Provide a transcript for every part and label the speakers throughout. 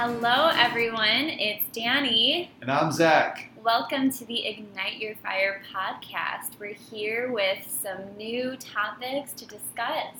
Speaker 1: Hello, everyone. It's Danny.
Speaker 2: And I'm Zach.
Speaker 1: Welcome to the Ignite Your Fire podcast. We're here with some new topics to discuss.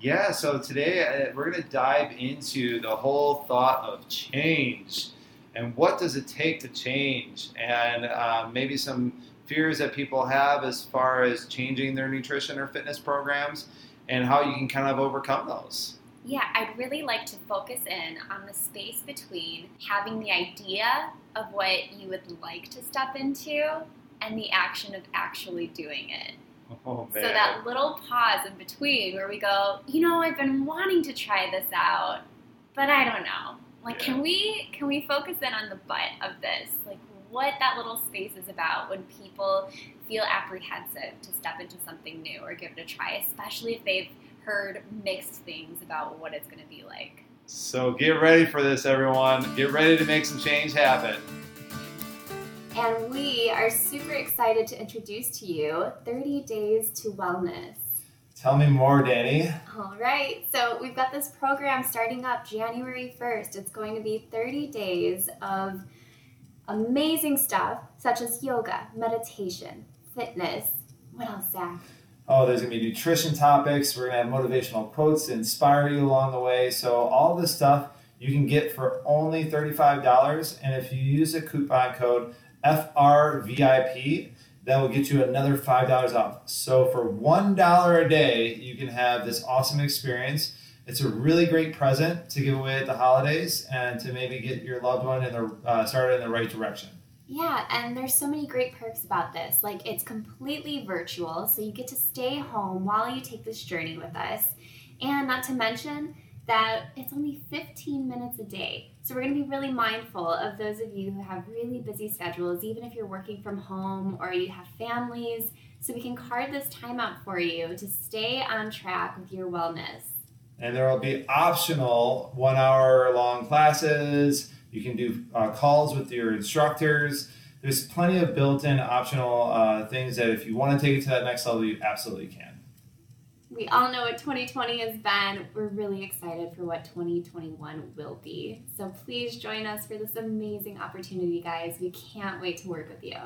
Speaker 2: Yeah, so today uh, we're going to dive into the whole thought of change and what does it take to change, and uh, maybe some fears that people have as far as changing their nutrition or fitness programs, and how you can kind of overcome those.
Speaker 1: Yeah, I'd really like to focus in on the space between having the idea of what you would like to step into and the action of actually doing it.
Speaker 2: Oh,
Speaker 1: so that little pause in between where we go, you know, I've been wanting to try this out, but I don't know. Like,
Speaker 2: Yeah.
Speaker 1: can we can we focus in on the butt of this? Like, what that little space is about when people feel apprehensive to step into something new or give it a try, especially if they've heard mixed things about what it's going to be like.
Speaker 2: So get ready for this, everyone. Get ready to make some change happen.
Speaker 1: And we are super excited to introduce to you 30 Days to Wellness.
Speaker 2: Tell me more, Danny.
Speaker 1: All right, so we've got this program starting up January 1st. It's going to be 30 days of amazing stuff such as yoga, meditation, fitness. What else, Zach?
Speaker 3: Oh, there's gonna be nutrition topics. We're gonna have motivational quotes to inspire you along the way. So all this stuff you can get for only thirty-five dollars, and if you use a coupon code FRVIP, that will get you another five dollars off. So for one dollar a day, you can have this awesome experience. It's a really great present to give away at the holidays, and to maybe get your loved one in the uh, started in the right direction.
Speaker 1: Yeah, and there's so many great perks about this. Like, it's completely virtual, so you get to stay home while you take this journey with us. And not to mention that it's only 15 minutes a day. So, we're going to be really mindful of those of you who have really busy schedules, even if you're working from home or you have families. So, we can carve this time out for you to stay on track with your wellness.
Speaker 3: and there will be optional one hour long classes. You can do uh, calls with your instructors. There's plenty of built in optional uh, things that if you want to take it to that next level, you absolutely can.
Speaker 1: We all know what 2020 has been. We're really excited for what 2021 will be. So please join us for this amazing opportunity, guys. We can't wait to work with you.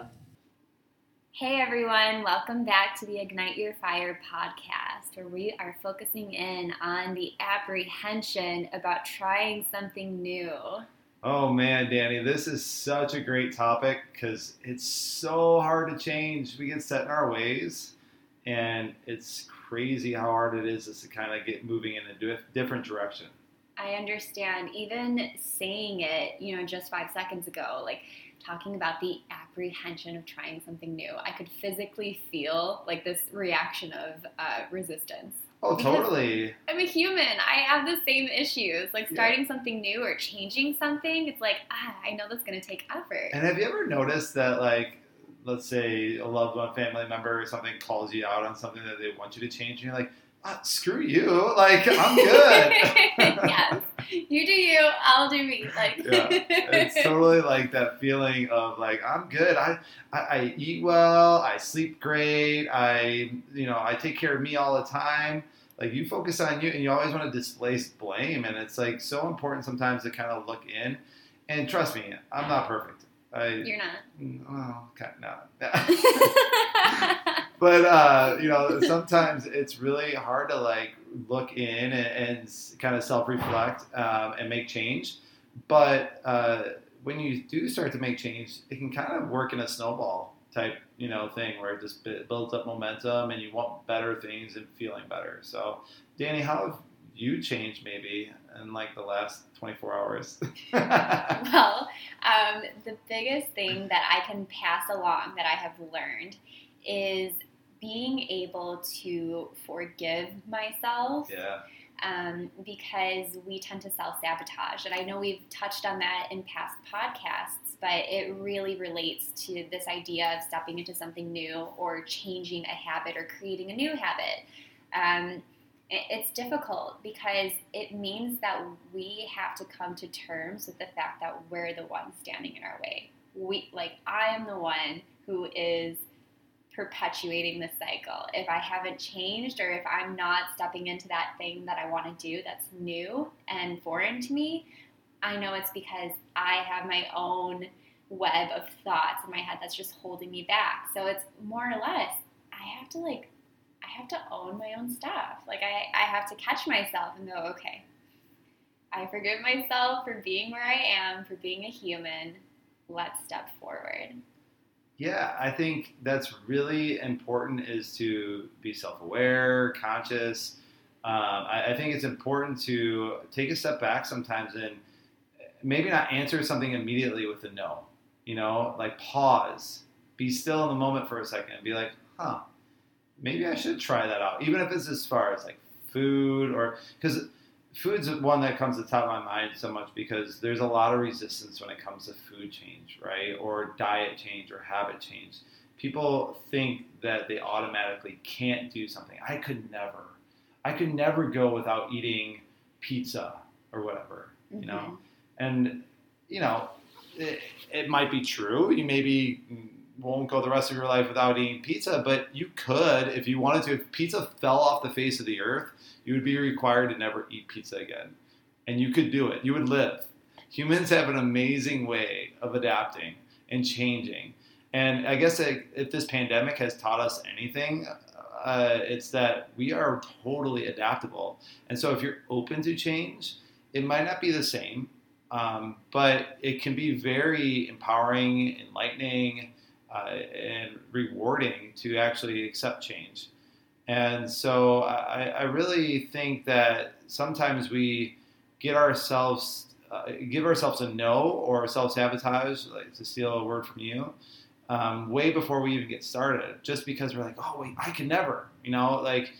Speaker 1: Hey everyone, welcome back to the Ignite Your Fire podcast, where we are focusing in on the apprehension about trying something new.
Speaker 2: Oh man, Danny, this is such a great topic because it's so hard to change. We get set in our ways, and it's crazy how hard it is just to kind of get moving in a different direction.
Speaker 1: I understand. Even saying it, you know, just five seconds ago, like talking about the apprehension of trying something new, I could physically feel like this reaction of uh, resistance.
Speaker 2: Oh,
Speaker 1: Because-
Speaker 2: totally.
Speaker 1: I'm a human. I have the same issues. Like
Speaker 2: Yeah.
Speaker 1: starting something new or changing something, it's like, ah, I know that's going to take effort.
Speaker 2: And have you ever noticed that, like, let's say a loved one, family member, or something calls you out on something that they want you to change, and you're like, ah, screw you, like I'm good.
Speaker 1: yes. You do you, I'll do me. Like,
Speaker 2: Yeah, it's totally like that feeling of like I'm good. I, I I eat well. I sleep great. I you know I take care of me all the time. Like you focus on you, and you always want to displace blame, and it's like so important sometimes to kind of look in. And trust me, I'm not perfect. I
Speaker 1: You're not.
Speaker 2: oh okay no. But uh, you know sometimes it's really hard to like look in and, and kind of self-reflect um, and make change. But uh, when you do start to make change it can kind of work in a snowball type you know thing where it just bu- builds up momentum and you want better things and feeling better. So danny how have you changed maybe in like the last 24 hours?
Speaker 1: Well, um, the biggest thing that I can pass along that I have learned is being able to forgive myself
Speaker 2: yeah
Speaker 1: um, because we tend to self sabotage. And I know we've touched on that in past podcasts, but it really relates to this idea of stepping into something new or changing a habit or creating a new habit. Um, it's difficult because it means that we have to come to terms with the fact that we're the one standing in our way. We like I am the one who is perpetuating the cycle. If I haven't changed or if I'm not stepping into that thing that I want to do that's new and foreign to me, I know it's because I have my own web of thoughts in my head that's just holding me back. So it's more or less, I have to like, I have to own my own stuff. Like I, I have to catch myself and go, okay, I forgive myself for being where I am, for being a human. Let's step forward.
Speaker 2: Yeah, I think that's really important is to be self-aware, conscious. Um, I, I think it's important to take a step back sometimes and maybe not answer something immediately with a no. You know, like pause, be still in the moment for a second, and be like, huh, maybe I should try that out, even if it's as far as like food or because food's one that comes to the top of my mind so much because there's a lot of resistance when it comes to food change, right? Or diet change or habit change. People think that they automatically can't do something. I could never. I could never go without eating pizza or whatever, you mm-hmm. know? And, you know, it, it might be true. You maybe won't go the rest of your life without eating pizza, but you could if you wanted to. If pizza fell off the face of the earth, you would be required to never eat pizza again. And you could do it. You would live. Humans have an amazing way of adapting and changing. And I guess if this pandemic has taught us anything, uh, it's that we are totally adaptable. And so if you're open to change, it might not be the same, um, but it can be very empowering, enlightening, uh, and rewarding to actually accept change. And so I, I really think that sometimes we get ourselves, uh, give ourselves a no or self sabotage, like to steal a word from you, um, way before we even get started, just because we're like, oh wait, I can never, you know, like,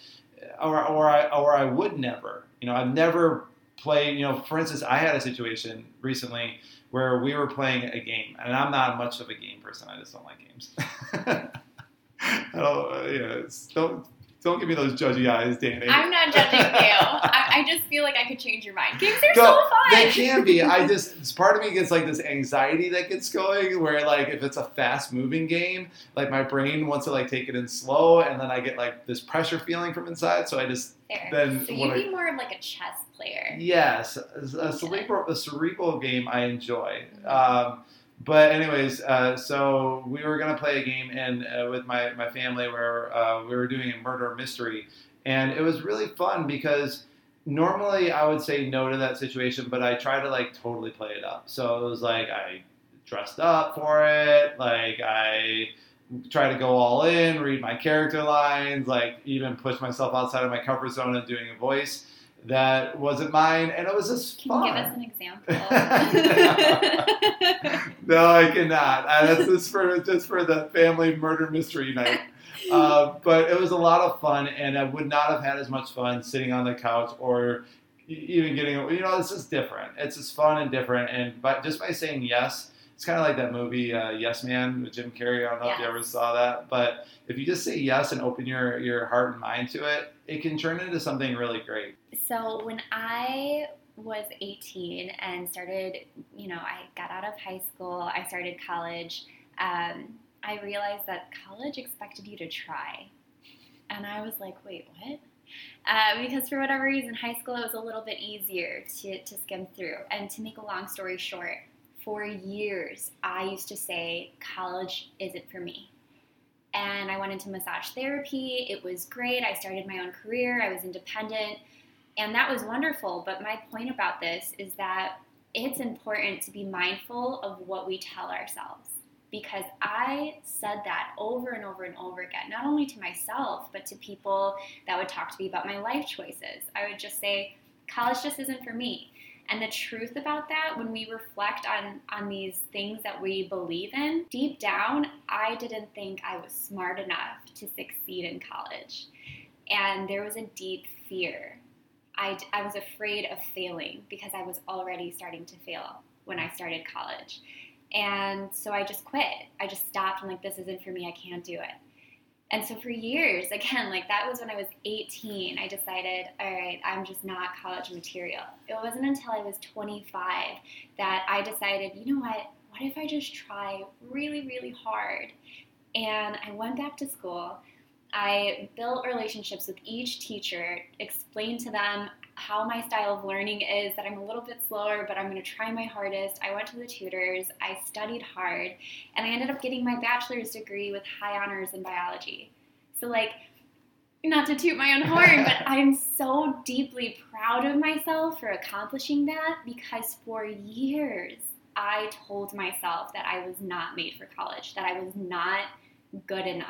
Speaker 2: or or I or I would never, you know, I've never played, you know, for instance, I had a situation recently where we were playing a game, and I'm not much of a game person. I just don't like games. I don't, uh, yeah, don't don't give me those judgy eyes, Danny.
Speaker 1: I'm not judging you. I, I, just feel like I could change your mind. Games are no, so fun.
Speaker 2: They can be. I just part of me gets like this anxiety that gets going where like if it's a fast moving game, like my brain wants to like take it in slow, and then I get like this pressure feeling from inside. So I just
Speaker 1: Fair.
Speaker 2: then
Speaker 1: so you'd be more of like a chess player.
Speaker 2: Yes, a cerebral a cerebral game I enjoy. Mm-hmm. Um, but anyways, uh, so we were gonna play a game and uh, with my, my family where uh, we were doing a murder mystery, and it was really fun because normally I would say no to that situation, but I try to like totally play it up. So it was like I dressed up for it, like I try to go all in, read my character lines, like even push myself outside of my comfort zone and doing a voice that wasn't mine, and it was just
Speaker 1: Can
Speaker 2: fun.
Speaker 1: you give us an example?
Speaker 2: no, I cannot. Uh, that's just for just for the family murder mystery night. Uh, but it was a lot of fun, and I would not have had as much fun sitting on the couch or even getting. You know, this is different. It's just fun and different, and but just by saying yes. It's kind of like that movie uh, Yes Man with Jim Carrey. I don't know yes. if you ever saw that, but if you just say yes and open your, your heart and mind to it, it can turn into something really great.
Speaker 1: So when I was 18 and started, you know, I got out of high school, I started college, um, I realized that college expected you to try. And I was like, wait, what? Uh, because for whatever reason, high school it was a little bit easier to, to skim through. And to make a long story short, for years I used to say, college isn't for me and I went into massage therapy. It was great. I started my own career, I was independent, and that was wonderful. But my point about this is that it's important to be mindful of what we tell ourselves because I said that over and over and over again, not only to myself, but to people that would talk to me about my life choices. I would just say, college just isn't for me. And the truth about that, when we reflect on, on these things that we believe in, deep down, I didn't think I was smart enough to succeed in college. And there was a deep fear. I, I was afraid of failing because I was already starting to fail when I started college. And so I just quit. I just stopped. I'm like, this isn't for me. I can't do it. And so for years, again, like that was when I was 18, I decided, all right, I'm just not college material. It wasn't until I was 25 that I decided, you know what? What if I just try really, really hard? And I went back to school. I built relationships with each teacher, explained to them how my style of learning is that I'm a little bit slower, but I'm going to try my hardest. I went to the tutors, I studied hard, and I ended up getting my bachelor's degree with high honors in biology. So, like, not to toot my own horn, but I'm so deeply proud of myself for accomplishing that because for years I told myself that I was not made for college, that I was not good enough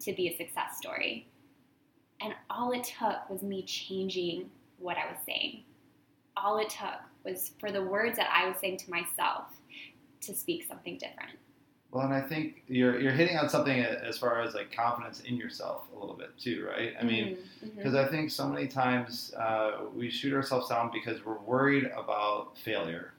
Speaker 1: to be a success story. And all it took was me changing what I was saying. All it took was for the words that I was saying to myself to speak something different.
Speaker 2: Well, and I think you're you're hitting on something as far as like confidence in yourself a little bit too, right? I mean, because mm-hmm. I think so many times uh, we shoot ourselves down because we're worried about failure.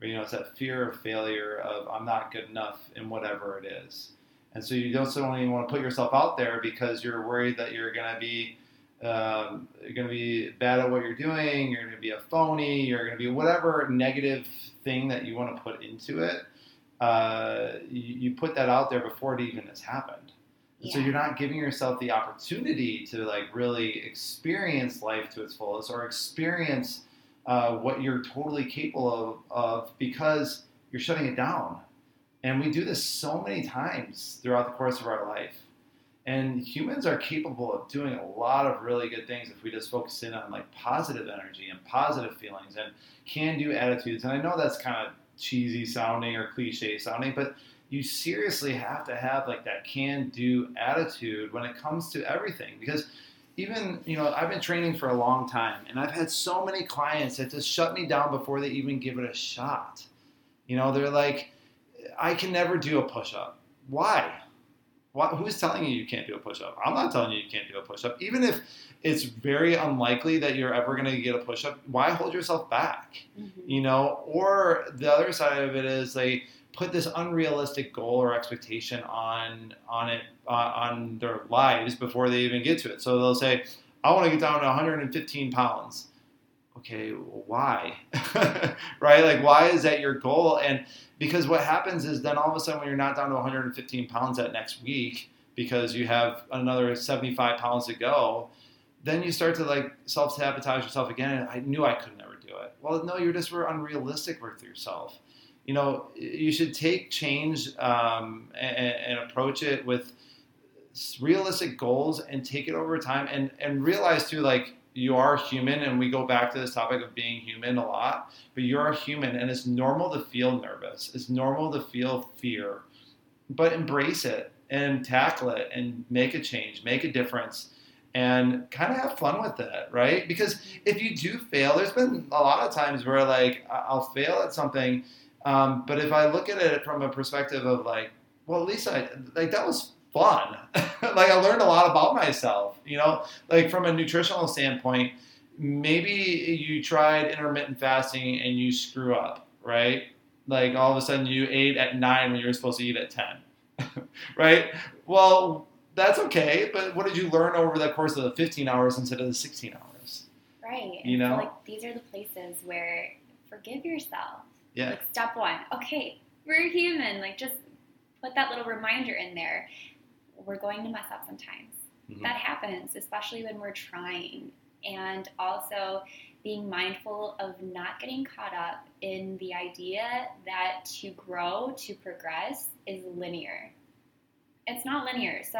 Speaker 2: Or, you know, it's that fear of failure of I'm not good enough in whatever it is, and so you don't suddenly want to put yourself out there because you're worried that you're going to be um, you're going to be bad at what you're doing. You're going to be a phony. You're going to be whatever negative thing that you want to put into it uh, you, you, put that out there before it even has happened. Yeah. So you're not giving yourself the opportunity to like really experience life to its fullest or experience uh, what you're totally capable of, of because you're shutting it down. And we do this so many times throughout the course of our life. And humans are capable of doing a lot of really good things if we just focus in on like positive energy and positive feelings and can do attitudes. And I know that's kind of cheesy sounding or cliche sounding, but you seriously have to have like that can do attitude when it comes to everything. Because even you know i've been training for a long time and i've had so many clients that just shut me down before they even give it a shot. You know they're like i can never do a push-up. Why why, who's telling you you can't do a push-up i'm not telling you you can't do a push-up even if it's very unlikely that you're ever going to get a push up. Why hold yourself back? Mm-hmm. You know, or the other side of it is they put this unrealistic goal or expectation on on it uh, on their lives before they even get to it. So they'll say, "I want to get down to 115 pounds." Okay, why? right? Like, why is that your goal? And because what happens is then all of a sudden when you're not down to 115 pounds that next week because you have another 75 pounds to go then you start to like self sabotage yourself again. And I knew I could never do it. Well, no, you're just were unrealistic with yourself. You know, you should take change um, and, and, approach it with realistic goals and take it over time and, and realize too, like, you are human. And we go back to this topic of being human a lot, but you're human and it's normal to feel nervous. It's normal to feel fear, but embrace it and tackle it and make a change, make a difference and kind of have fun with it, right? Because if you do fail, there's been a lot of times where like I'll fail at something, um, but if I look at it from a perspective of like, well, at least I like that was fun. like I learned a lot about myself, you know, like from a nutritional standpoint. Maybe you tried intermittent fasting and you screw up, right? Like all of a sudden you ate at nine when you were supposed to eat at ten, right? Well, that's okay. But what did you learn over the course of the 15 hours instead of the 16 hours?
Speaker 1: Right.
Speaker 2: You know,
Speaker 1: so like these are the places where forgive yourself.
Speaker 2: Yeah.
Speaker 1: Like step one. Okay, we're human. Like just put that little reminder in there. We're going to mess up sometimes. Mm-hmm. That happens, especially when we're trying. And also being mindful of not getting caught up in the idea that to grow, to progress is linear it's not linear. So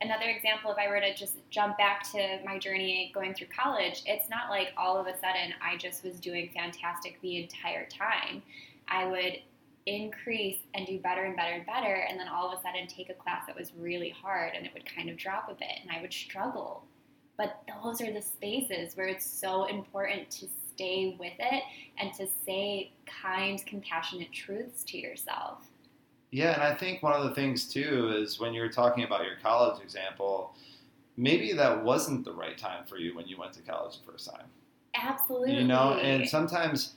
Speaker 1: another example, if I were to just jump back to my journey going through college, it's not like all of a sudden I just was doing fantastic the entire time. I would increase and do better and better and better, and then all of a sudden take a class that was really hard and it would kind of drop a bit and I would struggle. But those are the spaces where it's so important to stay with it and to say kind, compassionate truths to yourself
Speaker 2: yeah, and I think one of the things too is when you're talking about your college example, maybe that wasn't the right time for you when you went to college the first time.
Speaker 1: Absolutely.
Speaker 2: You know, and sometimes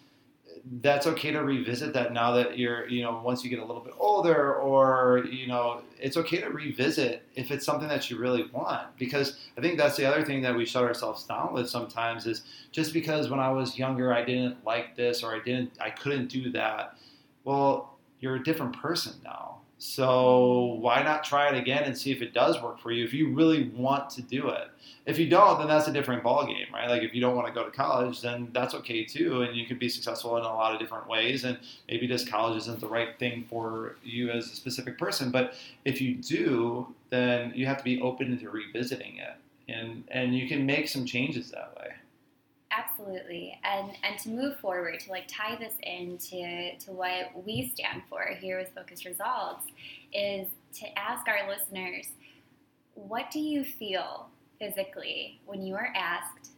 Speaker 2: that's okay to revisit that now that you're, you know, once you get a little bit older, or, you know, it's okay to revisit if it's something that you really want. Because I think that's the other thing that we shut ourselves down with sometimes is just because when I was younger I didn't like this or I didn't, I couldn't do that. Well, you're a different person now. So why not try it again and see if it does work for you if you really want to do it. If you don't, then that's a different ballgame, right? Like if you don't want to go to college, then that's okay too, and you can be successful in a lot of different ways. And maybe this college isn't the right thing for you as a specific person, but if you do, then you have to be open to revisiting it, and and you can make some changes that way.
Speaker 1: Absolutely. And and to move forward, to like tie this into to what we stand for here with Focused Results is to ask our listeners, what do you feel physically when you are asked,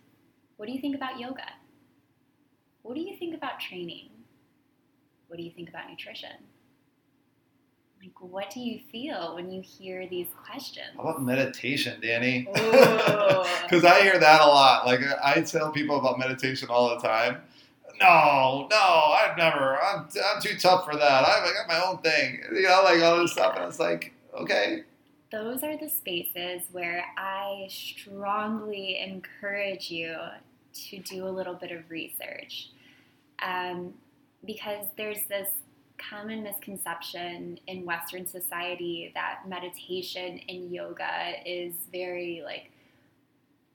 Speaker 1: what do you think about yoga? What do you think about training? What do you think about nutrition? Like, what do you feel when you hear these questions?
Speaker 2: How about meditation, Danny? Because I hear that a lot. Like I tell people about meditation all the time. No, no, I've never. I'm, I'm too tough for that. I've I got my own thing. You know, like all this stuff. And it's like, okay,
Speaker 1: those are the spaces where I strongly encourage you to do a little bit of research. Um, because there's this common misconception in Western society that meditation and yoga is very like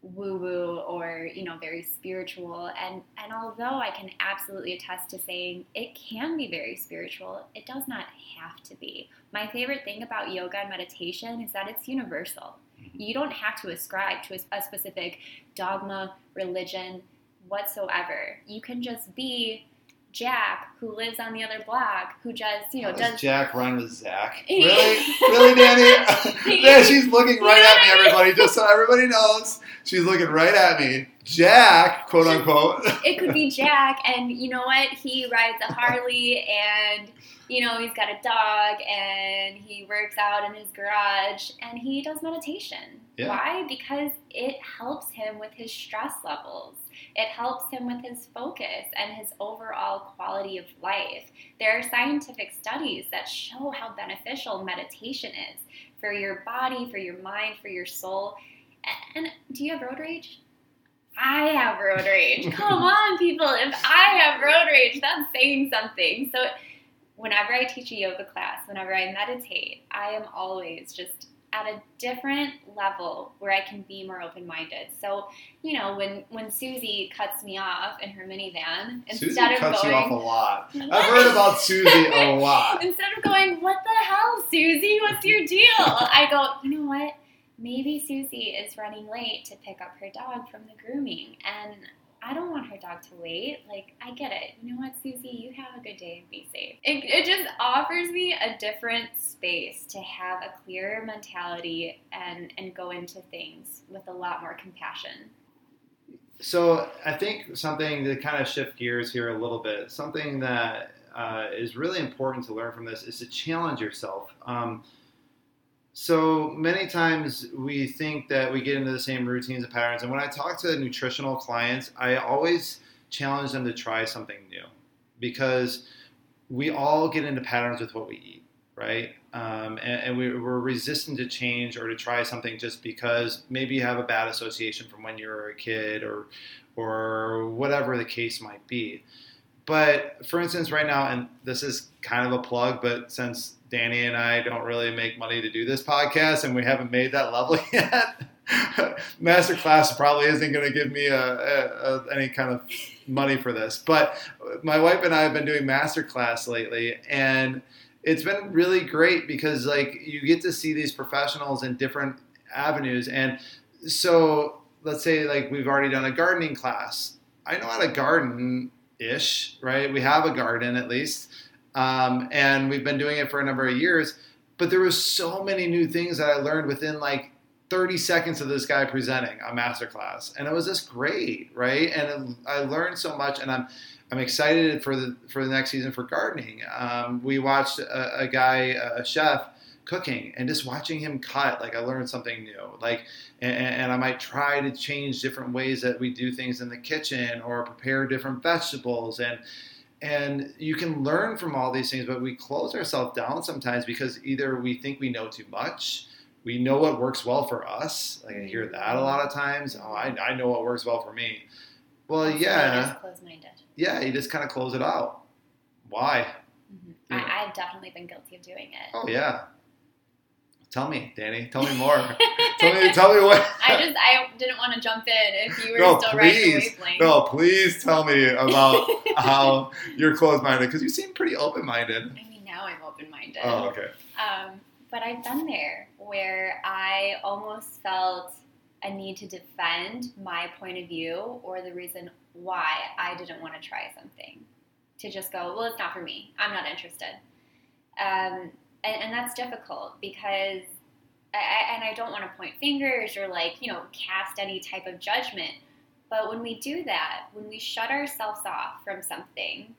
Speaker 1: woo woo or you know very spiritual. And and although I can absolutely attest to saying it can be very spiritual it does not have to be. My favorite thing about yoga and meditation is that it's universal. Mm-hmm. You don't have to ascribe to a, a specific dogma religion whatsoever. You can just be Jack, who lives on the other block, who just you know
Speaker 2: How
Speaker 1: does
Speaker 2: does Jack run with Zach? Really, really, Danny? yeah, she's looking right at me. Everybody, just so everybody knows, she's looking right at me. Jack, quote unquote.
Speaker 1: it could be Jack, and you know what? He rides a Harley, and you know he's got a dog, and he works out in his garage, and he does meditation.
Speaker 2: Yeah.
Speaker 1: Why? Because it helps him with his stress levels. It helps him with his focus and his overall quality of life. There are scientific studies that show how beneficial meditation is for your body, for your mind, for your soul. And do you have road rage? I have road rage. Come on, people. If I have road rage, that's saying something. So, whenever I teach a yoga class, whenever I meditate, I am always just at a different level where I can be more open minded. So, you know, when, when Susie cuts me off in her minivan,
Speaker 2: Susie
Speaker 1: instead of
Speaker 2: cuts
Speaker 1: going,
Speaker 2: you off a lot. I've heard about Susie a lot.
Speaker 1: Instead of going, what the hell, Susie? What's your deal? I go, you know what? Maybe Susie is running late to pick up her dog from the grooming, and I don't want her dog to wait. Like, I get it. You know what, Susie? You have a good day and be safe. It, it just offers me a different space to have a clearer mentality and, and go into things with a lot more compassion.
Speaker 2: So I think something to kind of shift gears here a little bit, something that uh, is really important to learn from this is to challenge yourself. Um, so many times we think that we get into the same routines and patterns, and when I talk to nutritional clients, I always challenge them to try something new because we all get into patterns with what we eat, right? Um, and, and we, we're resistant to change or to try something just because maybe you have a bad association from when you were a kid or or whatever the case might be. But for instance, right now, and this is kind of a plug, but since Danny and I don't really make money to do this podcast and we haven't made that level yet, Masterclass probably isn't going to give me a, a, a, any kind of money for this. But my wife and I have been doing Masterclass lately, and it's been really great because like you get to see these professionals in different avenues. And so let's say like we've already done a gardening class. I know how to garden ish right? We have a garden at least um, and we've been doing it for a number of years but there was so many new things that i learned within like 30 seconds of this guy presenting a masterclass and it was just great right and i learned so much and i'm I'm excited for the for the next season for gardening. Um, we watched a, a guy, a chef, cooking, and just watching him cut, like I learned something new. Like, and, and I might try to change different ways that we do things in the kitchen or prepare different vegetables and. And you can learn from all these things, but we close ourselves down sometimes because either we think we know too much, we know what works well for us. Like I hear that a lot of times. Oh, I, I know what works well for me. Well, yeah yeah, you just kind of close it out. Why?
Speaker 1: Mhm.
Speaker 2: Yeah.
Speaker 1: I, I've definitely been guilty of doing it.
Speaker 2: Oh yeah. Tell me, Danny. Tell me more. tell me. Tell me what.
Speaker 1: I just I didn't want to jump in if you were
Speaker 2: No,
Speaker 1: still
Speaker 2: please.
Speaker 1: wavelength.
Speaker 2: No, please tell me about how you're closed-minded because you seem pretty open-minded.
Speaker 1: I mean, now I'm open minded.
Speaker 2: Oh, okay.
Speaker 1: Um, but I've been there where I almost felt a need to defend my point of view or the reason why I didn't want to try something. To just go, well, it's not for me. I'm not interested. Um, and, and that's difficult because, I, and I don't want to point fingers or like, you know, cast any type of judgment. But when we do that, when we shut ourselves off from something,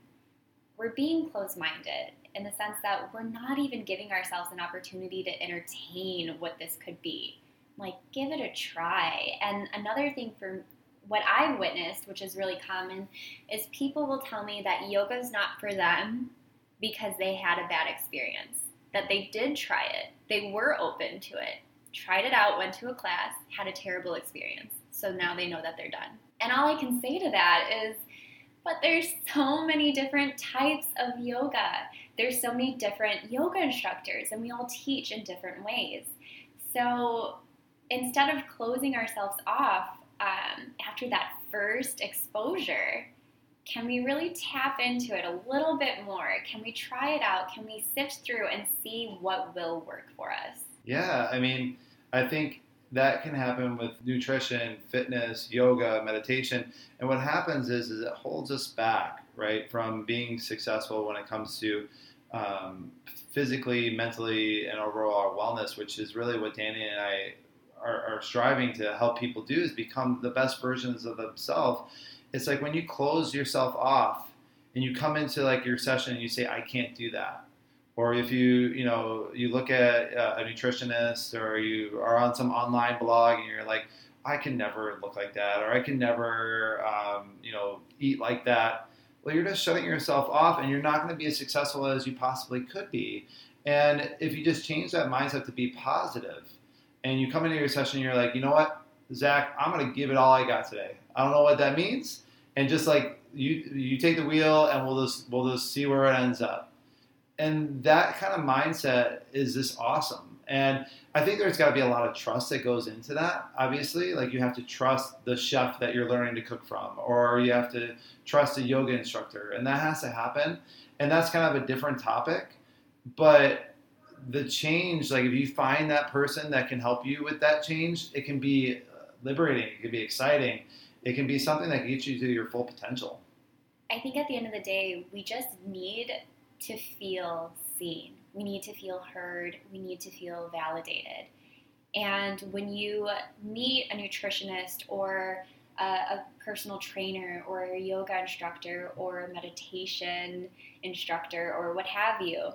Speaker 1: we're being closed minded in the sense that we're not even giving ourselves an opportunity to entertain what this could be. Like, give it a try. And another thing for what I've witnessed, which is really common, is people will tell me that yoga is not for them because they had a bad experience, that they did try it, they were open to it, tried it out, went to a class, had a terrible experience. So now they know that they're done. And all I can say to that is, but there's so many different types of yoga. There's so many different yoga instructors, and we all teach in different ways. So instead of closing ourselves off um, after that first exposure, can we really tap into it a little bit more? Can we try it out? Can we sift through and see what will work for us?
Speaker 2: Yeah, I mean, I think that can happen with nutrition, fitness, yoga, meditation. And what happens is, is it holds us back, right, from being successful when it comes to um, physically, mentally, and overall wellness, which is really what Danny and I are, are striving to help people do is become the best versions of themselves. It's like when you close yourself off and you come into like your session and you say, I can't do that. Or if you you know you look at uh, a nutritionist or you are on some online blog and you're like i can never look like that or i can never um, you know eat like that. Well you're just shutting yourself off and you're not going to be as successful as you possibly could be. And if you just change that mindset to be positive and you come into your session and you're like you know what? Zach i'm going to give it all i got today. I don't know what that means and just like you you take the wheel and we'll just we'll just see where it ends up and that kind of mindset is just awesome. And I think there's got to be a lot of trust that goes into that. Obviously, like you have to trust the chef that you're learning to cook from, or you have to trust a yoga instructor, and that has to happen. And that's kind of a different topic. But the change, like if you find that person that can help you with that change, it can be liberating, it can be exciting, it can be something that gets you to your full potential.
Speaker 1: I think at the end of the day, we just need to feel seen. We need to feel heard. We need to feel validated. And when you meet a nutritionist or a, a personal trainer or a yoga instructor or a meditation instructor or what have you,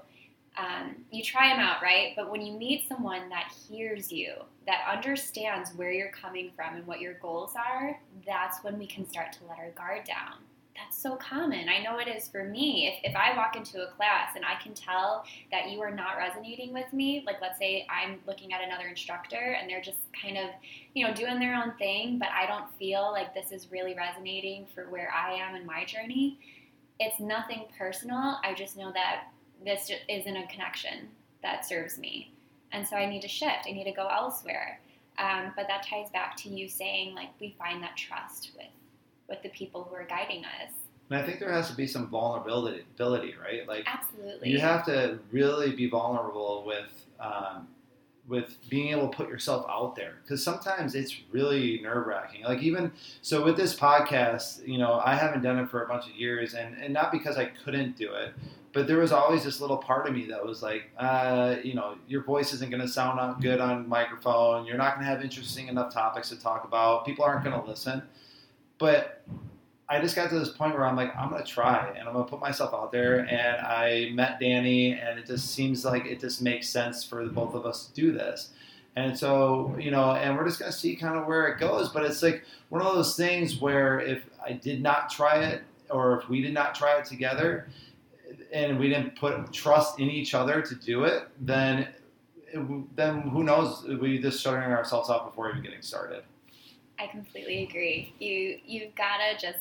Speaker 1: um, you try them out, right? But when you meet someone that hears you, that understands where you're coming from and what your goals are, that's when we can start to let our guard down that's so common. I know it is for me. If, if I walk into a class and I can tell that you are not resonating with me, like let's say I'm looking at another instructor and they're just kind of, you know, doing their own thing, but I don't feel like this is really resonating for where I am in my journey, it's nothing personal. I just know that this isn't a connection that serves me. And so I need to shift. I need to go elsewhere. Um, but that ties back to you saying, like, we find that trust with with the people who are guiding us.
Speaker 2: And I think there has to be some vulnerability, right? Like
Speaker 1: Absolutely.
Speaker 2: you have to really be vulnerable with um, with being able to put yourself out there because sometimes it's really nerve wracking. Like even so with this podcast, you know, I haven't done it for a bunch of years, and and not because I couldn't do it, but there was always this little part of me that was like, uh, you know, your voice isn't going to sound good on microphone. You're not going to have interesting enough topics to talk about. People aren't going to listen. But I just got to this point where I'm like, I'm gonna try and I'm gonna put myself out there. And I met Danny, and it just seems like it just makes sense for the both of us to do this. And so, you know, and we're just gonna see kind of where it goes. But it's like one of those things where if I did not try it, or if we did not try it together, and we didn't put trust in each other to do it, then it, then who knows? We just shutting ourselves off before even getting started.
Speaker 1: I completely agree. You you've gotta just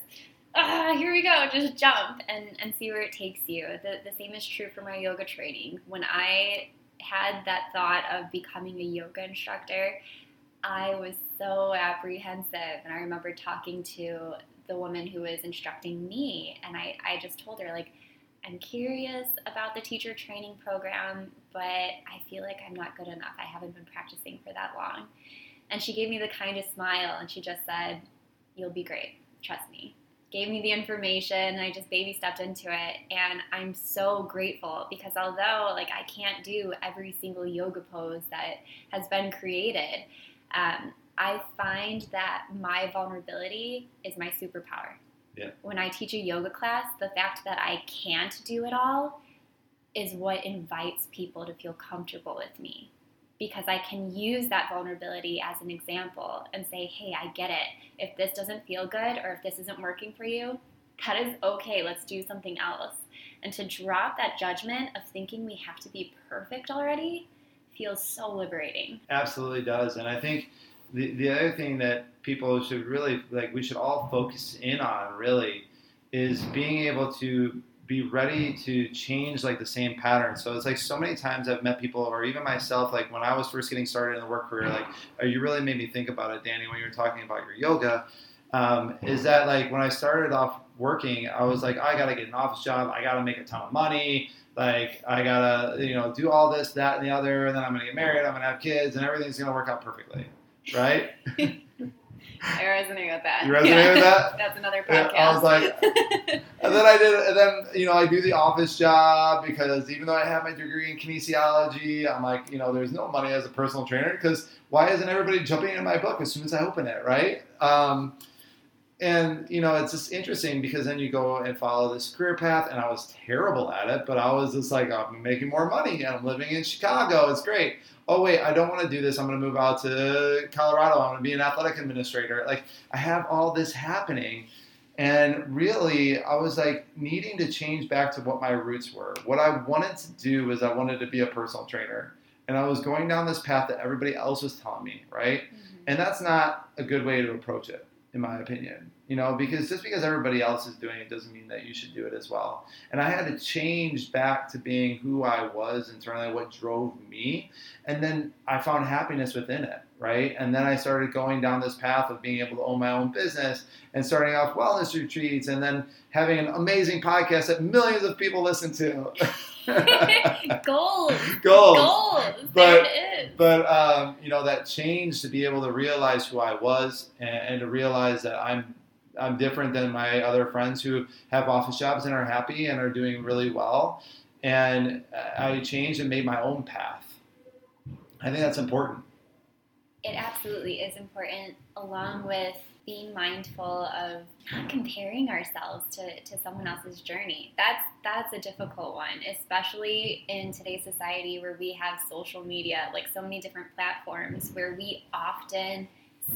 Speaker 1: ah, here we go, just jump and, and see where it takes you. The, the same is true for my yoga training. When I had that thought of becoming a yoga instructor, I was so apprehensive. And I remember talking to the woman who was instructing me, and I, I just told her, like, I'm curious about the teacher training program, but I feel like I'm not good enough. I haven't been practicing for that long. And she gave me the kindest smile and she just said, You'll be great. Trust me. Gave me the information I just baby stepped into it. And I'm so grateful because although like I can't do every single yoga pose that has been created, um, I find that my vulnerability is my superpower.
Speaker 2: Yeah.
Speaker 1: When I teach a yoga class, the fact that I can't do it all is what invites people to feel comfortable with me because I can use that vulnerability as an example and say, hey, I get it. If this doesn't feel good or if this isn't working for you, that is okay. Let's do something else. And to drop that judgment of thinking we have to be perfect already feels so liberating.
Speaker 2: Absolutely does. And I think the, the other thing that people should really, like, we should all focus in on really is being able to be ready to change like the same pattern. So it's like so many times I've met people, or even myself, like when I was first getting started in the work career, like uh, you really made me think about it, Danny, when you were talking about your yoga. Um, is that like when I started off working, I was like, I gotta get an office job, I gotta make a ton of money, like I gotta, you know, do all this, that, and the other, and then I'm gonna get married, I'm gonna have kids, and everything's gonna work out perfectly, right?
Speaker 1: I resonate with that.
Speaker 2: You resonate
Speaker 1: Yeah.
Speaker 2: with that?
Speaker 1: That's another
Speaker 2: Yeah,
Speaker 1: podcast.
Speaker 2: I was like, and then I did, and then you know, I do the office job because even though I have my degree in kinesiology, I'm like, you know, there's no money as a personal trainer because why isn't everybody jumping in my book as soon as I open it, right? Um, and you know, it's just interesting because then you go and follow this career path, and I was terrible at it, but I was just like, I'm making more money, and I'm living in Chicago. It's great. Oh wait, I don't want to do this. I'm going to move out to Colorado. I'm going to be an athletic administrator. Like I have all this happening. And really, I was like needing to change back to what my roots were. What I wanted to do is I wanted to be a personal trainer. And I was going down this path that everybody else was telling me, right?
Speaker 1: Mhm.
Speaker 2: And that's not a good way to approach it, in my opinion. You know, because just because everybody else is doing it doesn't mean that you should do it as well. And I had to change back to being who I was internally, what drove me. And then I found happiness within it, right? And then I started going down this path of being able to own my own business and starting off wellness retreats and then having an amazing podcast that millions of people listen to.
Speaker 1: Goals.
Speaker 2: Goals.
Speaker 1: Goals.
Speaker 2: But-
Speaker 1: there it is.
Speaker 2: But um, you know that change to be able to realize who I was and, and to realize that I'm I'm different than my other friends who have office jobs and are happy and are doing really well. And I changed and made my own path. I think that's important.
Speaker 1: It absolutely is important, along with being mindful of not comparing ourselves to, to someone else's journey. That's that's a difficult one, especially in today's society where we have social media, like so many different platforms where we often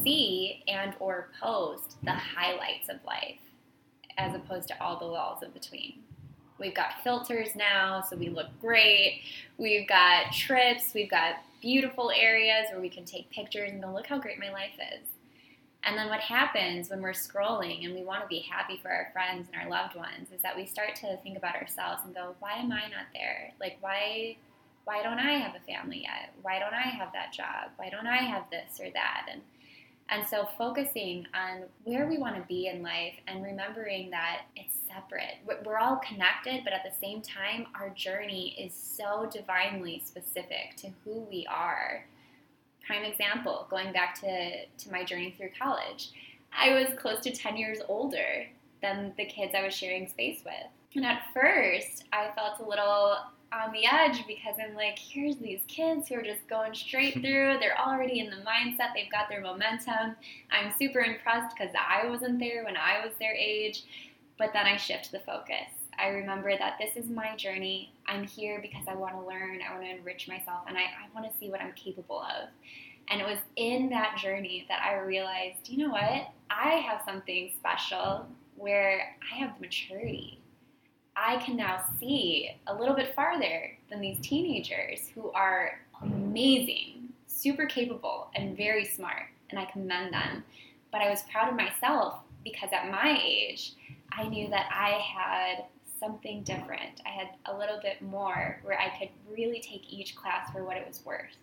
Speaker 1: see and or post the highlights of life as opposed to all the walls in between. We've got filters now, so we look great. We've got trips, we've got beautiful areas where we can take pictures and go, look how great my life is. And then what happens when we're scrolling and we want to be happy for our friends and our loved ones is that we start to think about ourselves and go, why am I not there? Like why why don't I have a family yet? Why don't I have that job? Why don't I have this or that? And and so focusing on where we want to be in life and remembering that it's separate. We're- We're all connected, but at the same time, our journey is so divinely specific to who we are. Prime example, going back to, to my journey through college. I was close to 10 years older than the kids I was sharing space with. And at first, I felt a little on the edge because I'm like, here's these kids who are just going straight through. They're already in the mindset, they've got their momentum. I'm super impressed because I wasn't there when I was their age. But then I shift the focus. I remember that this is my journey. I'm here because I want to learn, I want to enrich myself, and I, I want to see what I'm capable of. And it was in that journey that I realized, you know what? I have something special where I have the maturity. I can now see a little bit farther than these teenagers who are amazing, super capable, and very smart, and I commend them. But I was proud of myself because at my age, I knew that I had something different. I had a little bit more where I could really take each class for what it was worth.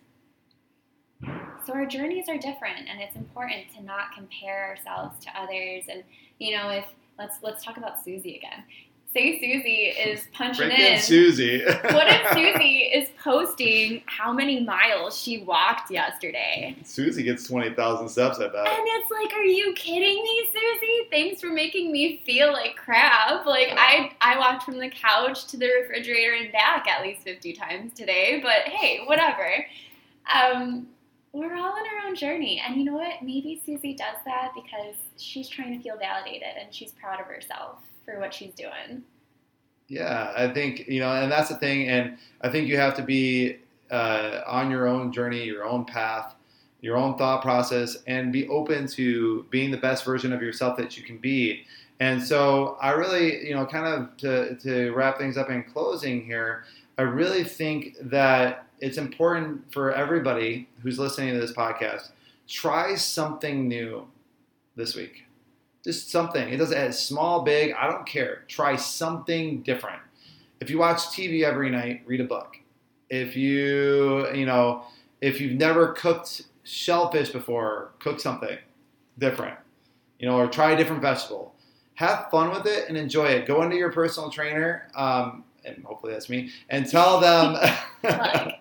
Speaker 1: So our journeys are different and it's important to not compare ourselves to others and you know if let's let's talk about Susie again say Susie is punching
Speaker 2: Freaking
Speaker 1: in.
Speaker 2: Susie.
Speaker 1: what if Susie is posting how many miles she walked yesterday?
Speaker 2: Susie gets 20,000 steps, I bet.
Speaker 1: And it's like, are you kidding me, Susie? Thanks for making me feel like crap. Like I I walked from the couch to the refrigerator and back at least 50 times today, but hey, whatever. Um we're all on our own journey. And you know what? Maybe Susie does that because she's trying to feel validated and she's proud of herself for what she's doing.
Speaker 2: Yeah, I think, you know, and that's the thing. And I think you have to be uh, on your own journey, your own path, your own thought process, and be open to being the best version of yourself that you can be. And so I really, you know, kind of to, to wrap things up in closing here, I really think that it's important for everybody who's listening to this podcast try something new this week just something. It doesn't have small, big. I don't care. Try something different. If you watch TV every night, read a book. If you, you know, if you've never cooked shellfish before, cook something different. You know, or try a different vegetable. Have fun with it and enjoy it. Go into your personal trainer, um, and hopefully that's me, and tell them, and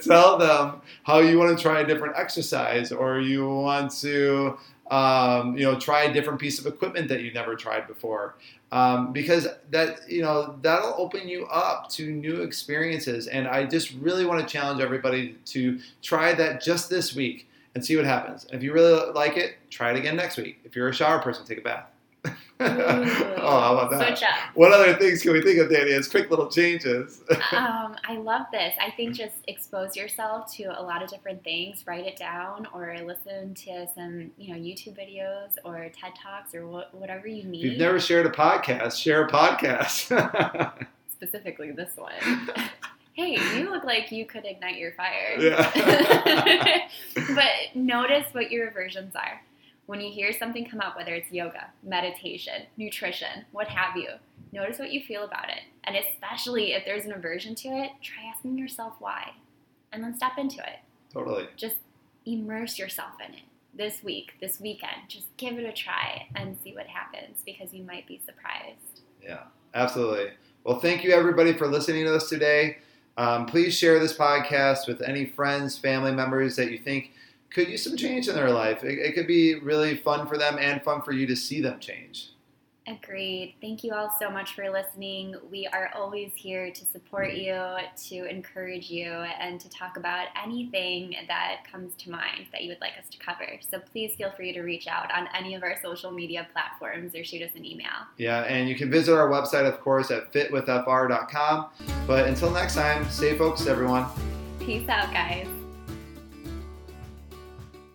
Speaker 2: tell them how you want to try a different exercise, or you want to um, you know, try a different piece of equipment that you've never tried before. Um, because that, you know, that'll open you up to new experiences. And I just really want to challenge everybody to try that just this week and see what happens. And if you really like it, try it again next week. If you're a shower person, take a bath oh, how about that?
Speaker 1: Switch up.
Speaker 2: What other things can we think of, Danny, as quick little changes?
Speaker 1: um, I love this. I think just expose yourself to a lot of different things. Write it down, or listen to some, you know, YouTube videos or TED talks or wh- whatever you need.
Speaker 2: If you've never shared a podcast, share a podcast.
Speaker 1: Specifically, this one. hey, you look like you could ignite your fire.
Speaker 2: Yeah.
Speaker 1: but notice what your aversions are when you hear something come up, whether it's yoga, meditation, nutrition, what have you, notice what you feel about it. And especially if there's an aversion to it, try asking yourself why. And then step into it.
Speaker 2: Totally.
Speaker 1: Just immerse yourself in it this week, this weekend. Just give it a try and see what happens because you might be surprised.
Speaker 2: Yeah, absolutely. Well, thank you everybody for listening to us today. Um, please share this podcast with any friends, family members that you think could use some change in their life. It, it, could be really fun for them and fun for you to see them change.
Speaker 1: Agreed. Thank you all so much for listening. We are always here to support you, to encourage you, and to talk about anything that comes to mind that you would like us to cover. So please feel free to reach out on any of our social media platforms or shoot us an email.
Speaker 2: Yeah, and you can visit our website, of course, at fitwithfr.com. But until next time, stay focused, everyone.
Speaker 1: Peace out, guys.